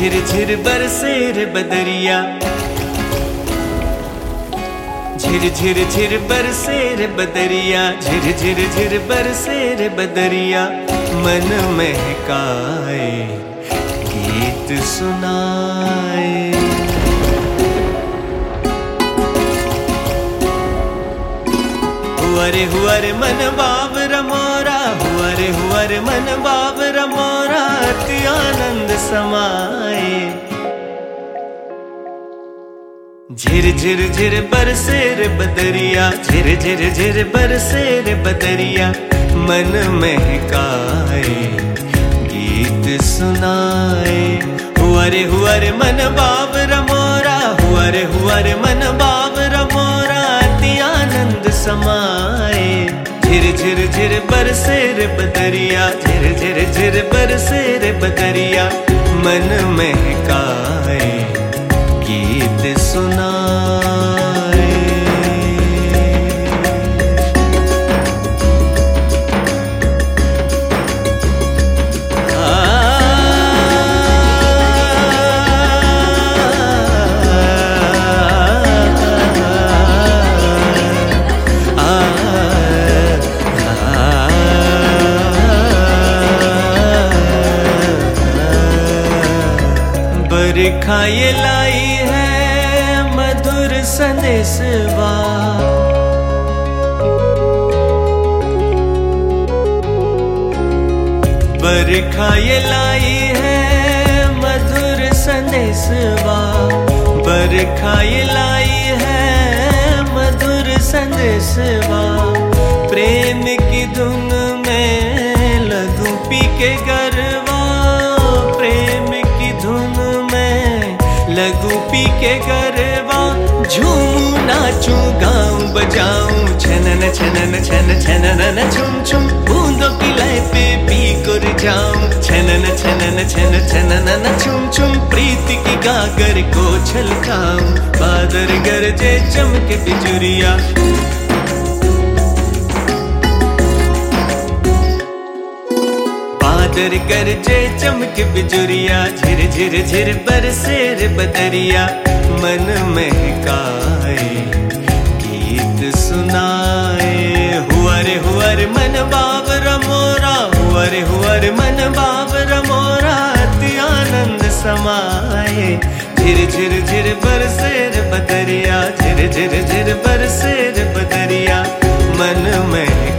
झिर झिर बरसे रे बदरिया। झिर झिर झिर बरसे रे बदरिया झिर झिर झिर बरसे रे बदरिया। मन महकाए, गीत सुनाए। हुआ रे हुआ रे मन बाबर मोरा हुआ रे हुआ रे मन बाबर मोरा, अति आनंद समाए झिर झिर झिर बरसे रे बदरिया, झिर झिर झिर बरसे रे बदरिया, मन महकाए, गीत सुनाए। हुआ रे हुआ रे मन बाबर झिर झिर पर बरसे रे बदरिया झिर झिर झिर बरसे रे बदरिया मन महकाए। बरखा ये लाई है मधुर संदेशवा बरखा ये लाई है मधुर संदेशवा बरखा ये लाई है मधुर संदेशवा प्रेम की धुन में लघु पी के गरवा में लघु पी के गरबा झूमू नाचू, गाऊं बजाऊं, छनन छनन, छन, छनन छुम छुम, बूंदों की लय पे पी कर जाऊँ, छनन छनन, छन, छनन छुम छुम, प्रीति की गागर को छलकाऊं, बादर गरजे चमके बिजुरिया बादर गरजे चमक बिजुरिया, झिर झिर झिर बरसे रे बदरिया। मन महकाए, गीत सुनाए। हुआ रे हुआ रे मन बाबर मोरा हुआ रे हुआ रे मन बाबर मोरा, अति आनंद समाए। झिर झिर झिर बरसे रे बदरिया, झिर झिर झिर बरसे रे बदरिया। मन में